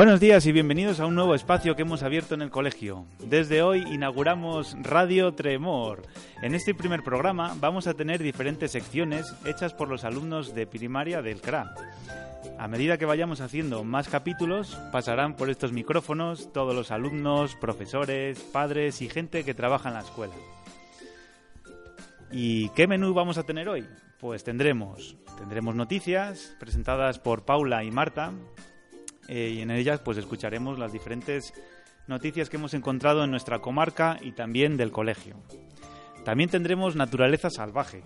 Buenos días y bienvenidos a un nuevo espacio que hemos abierto en el colegio. Desde hoy inauguramos Radio Tremor. En este primer programa vamos a tener diferentes secciones hechas por los alumnos de primaria del CRA. A medida que vayamos haciendo más capítulos, pasarán por estos micrófonos todos los alumnos, profesores, padres y gente que trabaja en la escuela. ¿Y qué menú vamos a tener hoy? Pues tendremos, tendremos noticias presentadas por Paula y Marta, eh, y en ellas pues escucharemos las diferentes noticias que hemos encontrado en nuestra comarca y también del colegio. También tendremos naturaleza salvaje.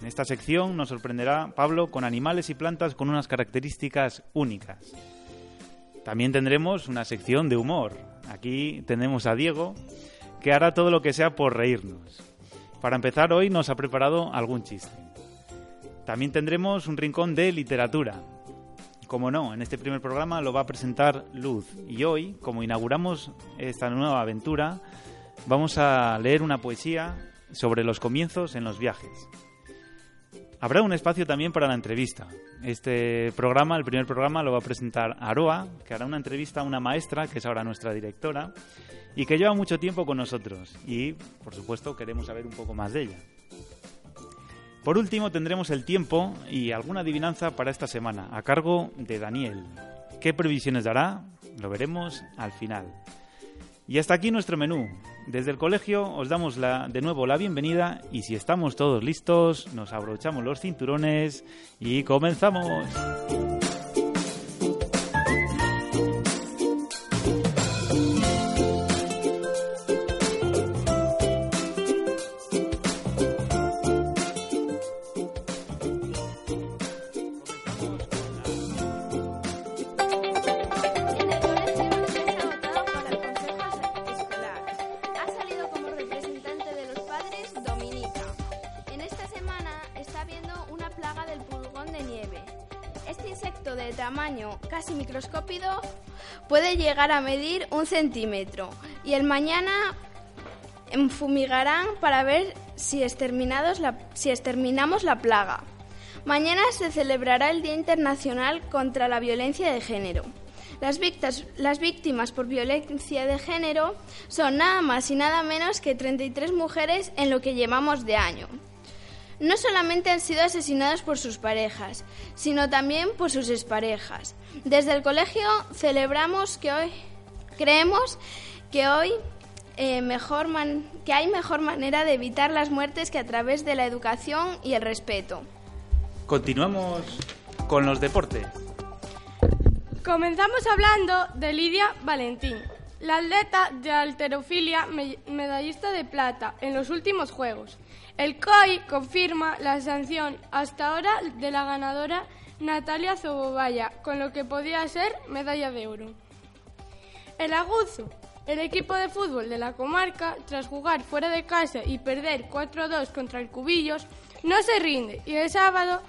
En esta sección nos sorprenderá Pablo con animales y plantas con unas características únicas. También tendremos una sección de humor. Aquí tenemos a Diego, que hará todo lo que sea por reírnos. Para empezar, hoy nos ha preparado algún chiste. También tendremos un rincón de literatura, como no, en este primer programa lo va a presentar Luz. Y hoy, como inauguramos esta nueva aventura, vamos a leer una poesía sobre los comienzos en los viajes. Habrá un espacio también para la entrevista. Este programa, el primer programa, lo va a presentar Aroa, que hará una entrevista a una maestra, que es ahora nuestra directora, y que lleva mucho tiempo con nosotros. Y, por supuesto, queremos saber un poco más de ella. Por último, tendremos el tiempo y alguna adivinanza para esta semana, a cargo de Daniel. ¿Qué previsiones dará? Lo veremos al final. Y hasta aquí nuestro menú. Desde el colegio os damos la, de nuevo la bienvenida y si estamos todos listos, nos abrochamos los cinturones y comenzamos. Puede llegar a medir un centímetro y el mañana fumigarán para ver si, exterminados si exterminamos la plaga. Mañana se celebrará el Día Internacional contra la Violencia de Género. Las víctimas, las víctimas por violencia de género son nada más y nada menos que 33 mujeres en lo que llevamos de año no solamente han sido asesinados por sus parejas, sino también por sus exparejas. Desde el colegio celebramos que hoy, creemos que hoy eh, mejor que hay mejor manera de evitar las muertes que a través de la educación y el respeto. Continuamos con los deportes. Comenzamos hablando de Lidia Valentín, la atleta de alterofilia medallista de plata en los últimos Juegos. El COI confirma la sanción hasta ahora de la ganadora Natalia Zobobaya, con lo que podía ser medalla de oro. El Aguzo, el equipo de fútbol de la comarca, tras jugar fuera de casa y perder 4-2 contra el Cubillos, no se rinde y el sábado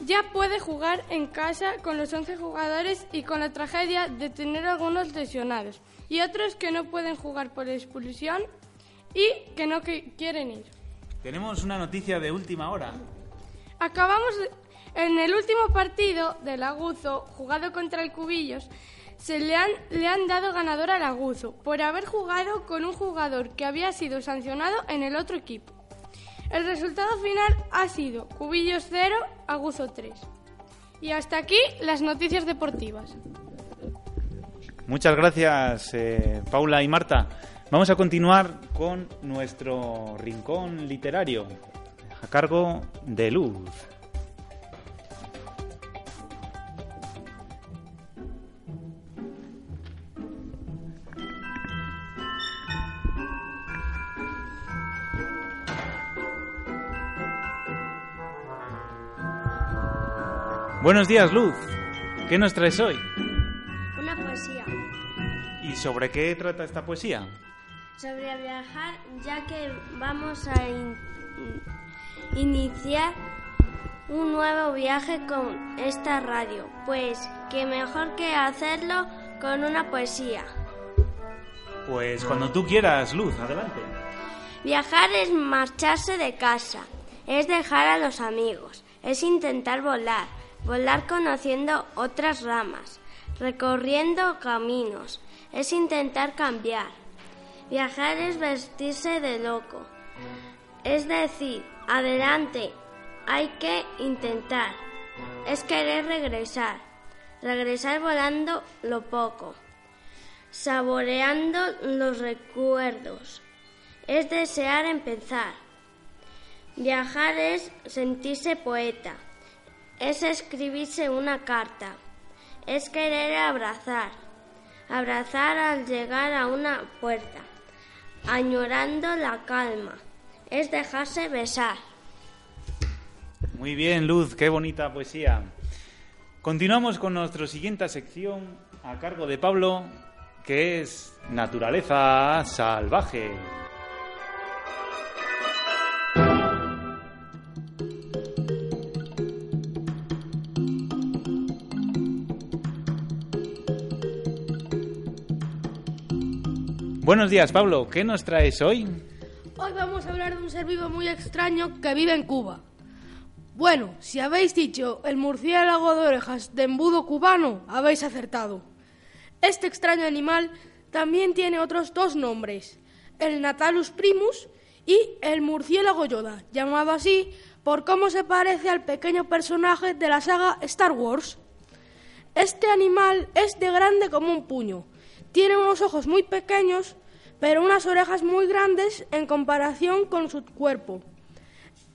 ya puede jugar en casa con los 11 jugadores y con la tragedia de tener algunos lesionados y otros que no pueden jugar por expulsión y que no quieren ir. Tenemos una noticia de última hora. Acabamos en el último partido del Aguzo, jugado contra el Cubillos, se le han, le han dado ganador al Aguzo por haber jugado con un jugador que había sido sancionado en el otro equipo. El resultado final ha sido Cubillos 0, Aguzo 3. Y hasta aquí las noticias deportivas. Muchas gracias, eh, Paula y Marta. Vamos a continuar con nuestro rincón literario a cargo de Luz. Buenos días, Luz. ¿Qué nos traes hoy? Una poesía. ¿Y sobre qué trata esta poesía? Sobre viajar, ya que vamos a iniciar un nuevo viaje con esta radio. Pues qué mejor que hacerlo con una poesía. Pues cuando tú quieras, Luz, adelante. Viajar es marcharse de casa, es dejar a los amigos, es intentar volar, volar conociendo otras ramas, recorriendo caminos, es intentar cambiar. Viajar es vestirse de loco, es decir, adelante, hay que intentar, es querer regresar, regresar volando lo poco, saboreando los recuerdos, es desear empezar. Viajar es sentirse poeta, es escribirse una carta, es querer abrazar, abrazar al llegar a una puerta, añorando la calma, es dejarse besar. Muy bien, Luz, qué bonita poesía. Continuamos con nuestra siguiente sección a cargo de Pablo, que es Naturaleza Salvaje. Buenos días, Pablo. ¿Qué nos traes hoy? Hoy vamos a hablar de un ser vivo muy extraño que vive en Cuba. Bueno, si habéis dicho el murciélago de orejas de embudo cubano, habéis acertado. Este extraño animal también tiene otros dos nombres, el Natalus primus y el murciélago Yoda, llamado así por cómo se parece al pequeño personaje de la saga Star Wars. Este animal es de grande como un puño, tiene unos ojos muy pequeños pero unas orejas muy grandes en comparación con su cuerpo.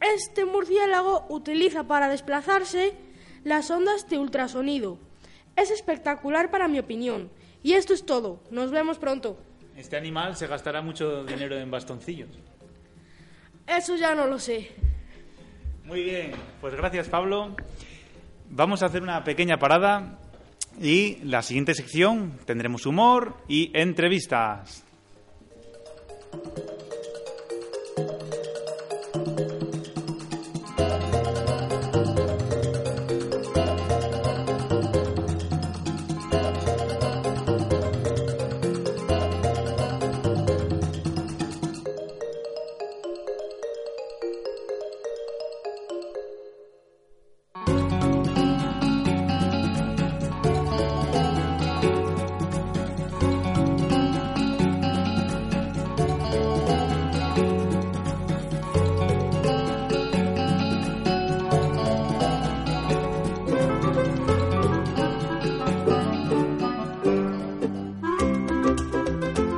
Este murciélago utiliza para desplazarse las ondas de ultrasonido. Es espectacular para mi opinión. Y esto es todo. Nos vemos pronto. Este animal se gastará mucho dinero en bastoncillos. Eso ya no lo sé. Muy bien, pues gracias Pablo. Vamos a hacer una pequeña parada y la siguiente sección tendremos humor y entrevistas. thank you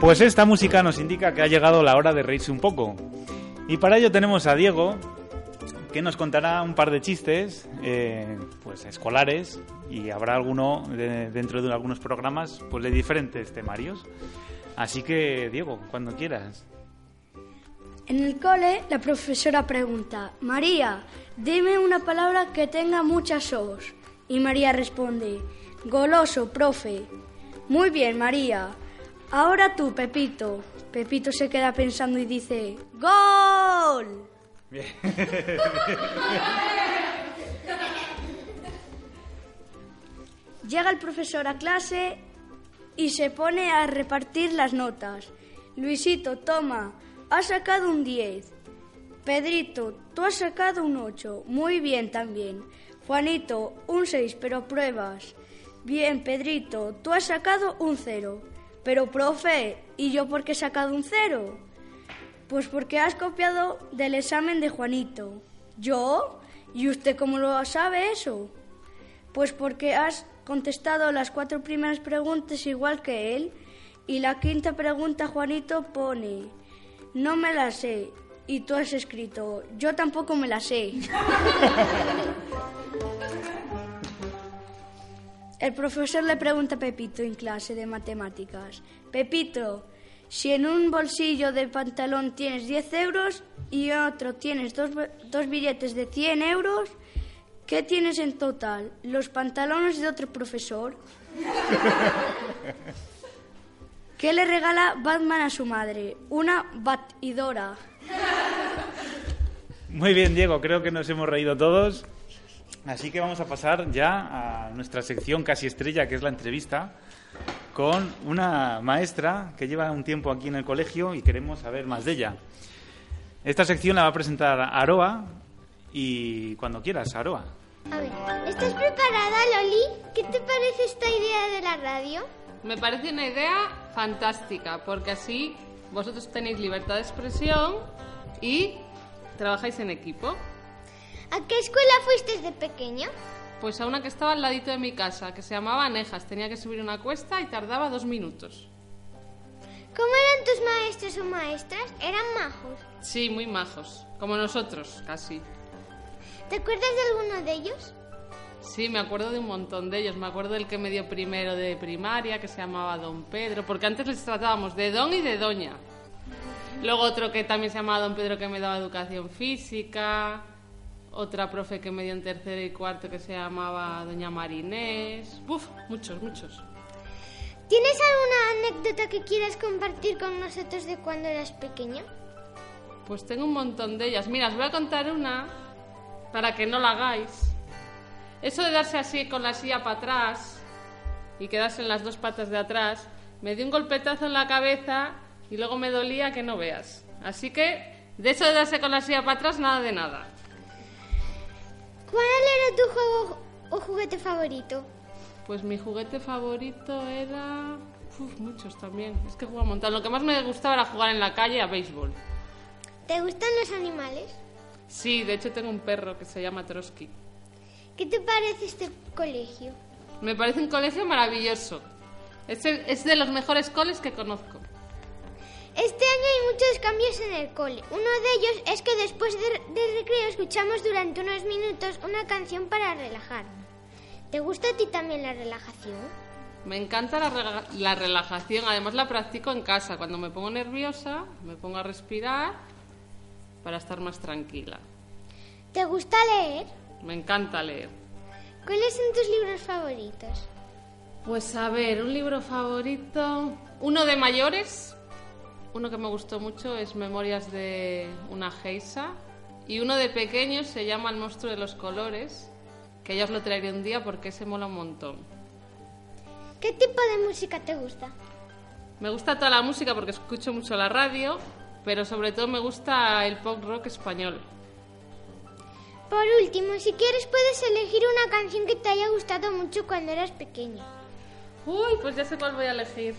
Pues esta música nos indica que ha llegado la hora de reírse un poco. Y para ello tenemos a Diego, que nos contará un par de chistes eh, pues escolares y habrá alguno dentro de algunos programas pues de diferentes temarios. Así que, Diego, cuando quieras. En el cole, la profesora pregunta, María, dime una palabra que tenga muchas os. Y María responde, goloso, profe. Muy bien, María. Ahora tú, Pepito. Pepito se queda pensando y dice, ¡Gol! Llega el profesor a clase y se pone a repartir las notas. Luisito, toma, has sacado un 10. Pedrito, tú has sacado un 8. Muy bien también. Juanito, un 6, pero pruebas. Bien, Pedrito, tú has sacado un 0. Pero, profe, ¿y yo por qué he sacado un cero? Pues porque has copiado del examen de Juanito. ¿Yo? ¿Y usted cómo lo sabe eso? Pues porque has contestado las cuatro primeras preguntas igual que él y la quinta pregunta Juanito pone, no me la sé. Y tú has escrito, yo tampoco me la sé. El profesor le pregunta a Pepito en clase de matemáticas, Pepito, si en un bolsillo de pantalón tienes 10 euros y en otro tienes dos, dos billetes de 100 euros, ¿qué tienes en total? ¿Los pantalones de otro profesor? ¿Qué le regala Batman a su madre? Una batidora. Muy bien, Diego, creo que nos hemos reído todos. Así que vamos a pasar ya a nuestra sección casi estrella, que es la entrevista, con una maestra que lleva un tiempo aquí en el colegio y queremos saber más de ella. Esta sección la va a presentar Aroa y cuando quieras, Aroa. A ver, ¿estás preparada, Loli? ¿Qué te parece esta idea de la radio? Me parece una idea fantástica, porque así vosotros tenéis libertad de expresión y trabajáis en equipo. ¿A qué escuela fuiste de pequeño? Pues a una que estaba al ladito de mi casa, que se llamaba Anejas. Tenía que subir una cuesta y tardaba dos minutos. ¿Cómo eran tus maestros o maestras? ¿Eran majos? Sí, muy majos. Como nosotros, casi. ¿Te acuerdas de alguno de ellos? Sí, me acuerdo de un montón de ellos. Me acuerdo del que me dio primero de primaria, que se llamaba Don Pedro, porque antes les tratábamos de don y de doña. Luego otro que también se llamaba Don Pedro, que me daba educación física. Otra profe que me dio en tercero y cuarto, que se llamaba Doña Marinés. Uf, muchos, muchos. ¿Tienes alguna anécdota que quieras compartir con nosotros de cuando eras pequeño? Pues tengo un montón de ellas. Mira, os voy a contar una para que no la hagáis. Eso de darse así con la silla para atrás y quedarse en las dos patas de atrás, me dio un golpetazo en la cabeza y luego me dolía que no veas. Así que de eso de darse con la silla para atrás, nada de nada. ¿Cuál era tu juego o juguete favorito? Pues mi juguete favorito era... Uf, muchos también. Es que jugaba un montón. Lo que más me gustaba era jugar en la calle a béisbol. ¿Te gustan los animales? Sí, de hecho tengo un perro que se llama Trotsky. ¿Qué te parece este colegio? Me parece un colegio maravilloso. Es, el- es de los mejores coles que conozco. Este año hay muchos cambios en el cole. Uno de ellos es que después de- del recreo escuchamos durante unos minutos una canción para relajarnos. ¿Te gusta a ti también la relajación? Me encanta la, rela- la relajación, además la practico en casa. Cuando me pongo nerviosa, me pongo a respirar para estar más tranquila. ¿Te gusta leer? Me encanta leer. ¿Cuáles son tus libros favoritos? Pues a ver, un libro favorito. Uno de mayores. Uno que me gustó mucho es Memorias de una geisa. Y uno de pequeños se llama El monstruo de los colores. Que ya os lo traeré un día porque se mola un montón. ¿Qué tipo de música te gusta? Me gusta toda la música porque escucho mucho la radio, pero sobre todo me gusta el pop rock español. Por último, si quieres puedes elegir una canción que te haya gustado mucho cuando eras pequeño. Uy, pues ya sé cuál voy a elegir.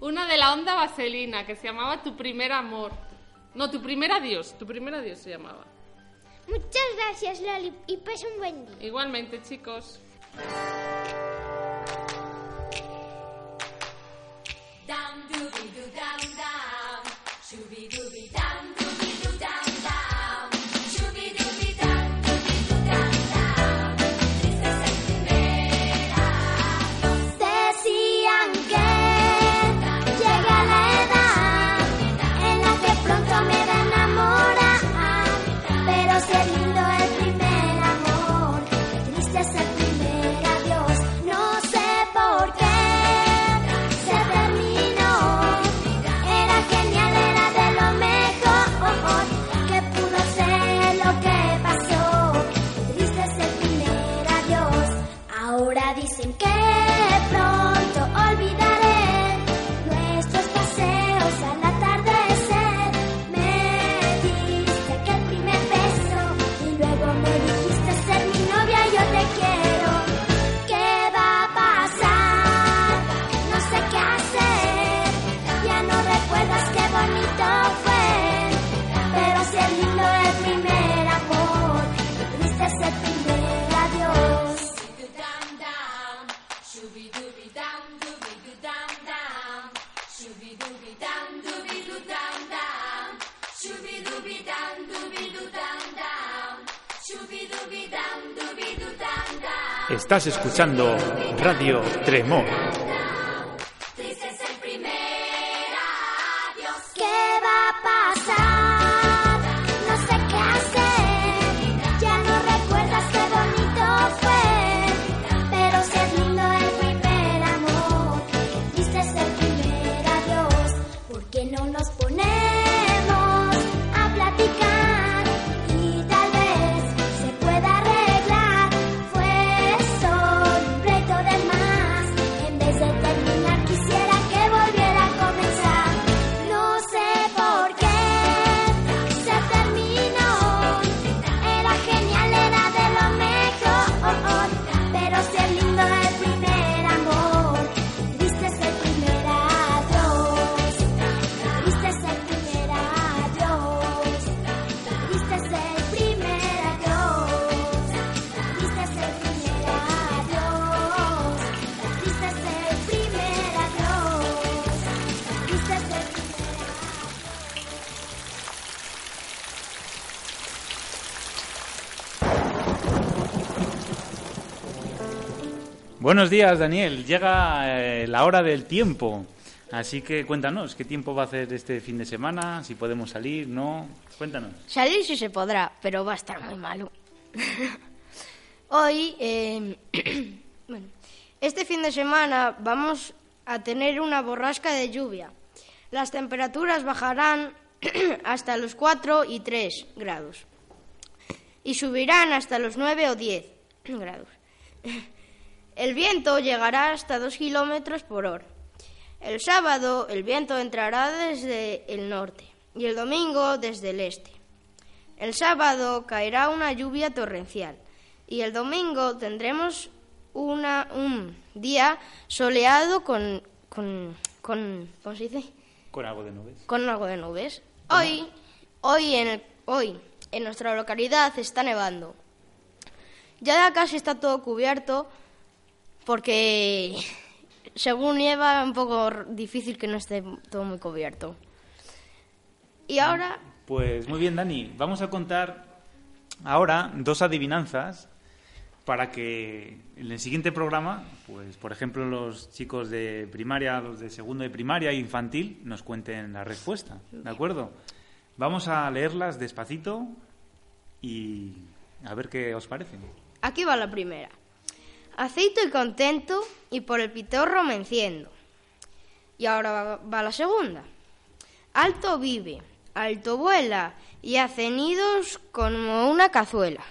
Una de la onda vaselina que se llamaba Tu primer amor. No, Tu primer adiós. Tu primer adiós se llamaba. Muchas gracias, Loli, y pasa un buen día. Igualmente, chicos. Estás escuchando Radio Tremor. Buenos días, Daniel. Llega eh, la hora del tiempo. Así que cuéntanos, ¿qué tiempo va a hacer este fin de semana? Si podemos salir, no. Cuéntanos. Salir sí se podrá, pero va a estar muy malo. Hoy, eh, bueno, este fin de semana vamos a tener una borrasca de lluvia. Las temperaturas bajarán hasta los 4 y 3 grados y subirán hasta los 9 o 10 grados. El viento llegará hasta 2 kilómetros por hora. El sábado el viento entrará desde el norte y el domingo desde el este. El sábado caerá una lluvia torrencial y el domingo tendremos una, un día soleado con, con, con ¿cómo se dice? Con algo de nubes. Con algo de nubes. Hoy, hoy en, el- hoy en nuestra localidad está nevando. Ya casi está todo cubierto porque según nieva es un poco difícil que no esté todo muy cubierto. Y ahora Pues muy bien, Dani. Vamos a contar ahora dos adivinanzas para que en el siguiente programa, pues por ejemplo los chicos de primaria, los de segundo de primaria e infantil, nos cuenten la respuesta. ¿De acuerdo? Vamos a leerlas despacito y a ver qué os parecen. Aquí va la primera. Aceito y contento y por el pitorro me enciendo. Y ahora va, la segunda. Alto vive, alto vuela y hace nidos como una cazuela.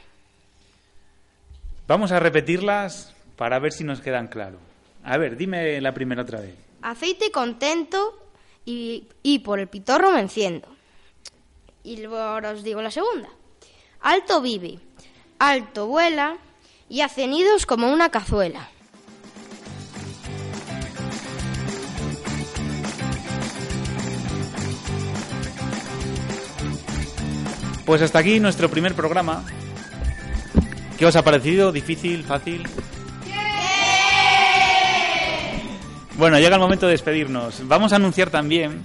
Vamos a repetirlas para ver si nos quedan claro. A ver, dime la primera otra vez. Aceite y contento y, y por el pitorro me enciendo. Y luego ahora os digo la segunda. Alto vive, alto vuela y hace nidos como una cazuela. Pues hasta aquí nuestro primer programa. ¿Qué os ha parecido? ¿Difícil? ¿Fácil? Bueno, llega el momento de despedirnos. Vamos a anunciar también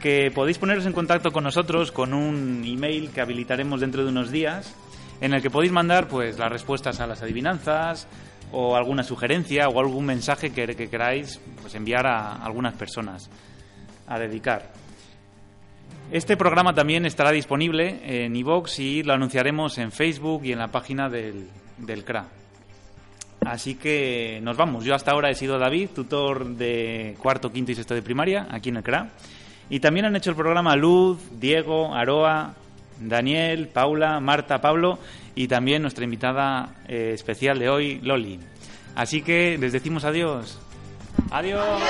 que podéis poneros en contacto con nosotros con un email que habilitaremos dentro de unos días en el que podéis mandar pues las respuestas a las adivinanzas o alguna sugerencia o algún mensaje que, que queráis pues, enviar a algunas personas a dedicar. Este programa también estará disponible en iVoox y lo anunciaremos en Facebook y en la página del, del CRA. Así que nos vamos. Yo hasta ahora he sido David, tutor de cuarto, quinto y sexto de primaria aquí en el CRA. Y también han hecho el programa Luz, Diego, Aroa, Daniel, Paula, Marta, Pablo y también nuestra invitada eh, especial de hoy, Loli. Así que les decimos adiós. Adiós.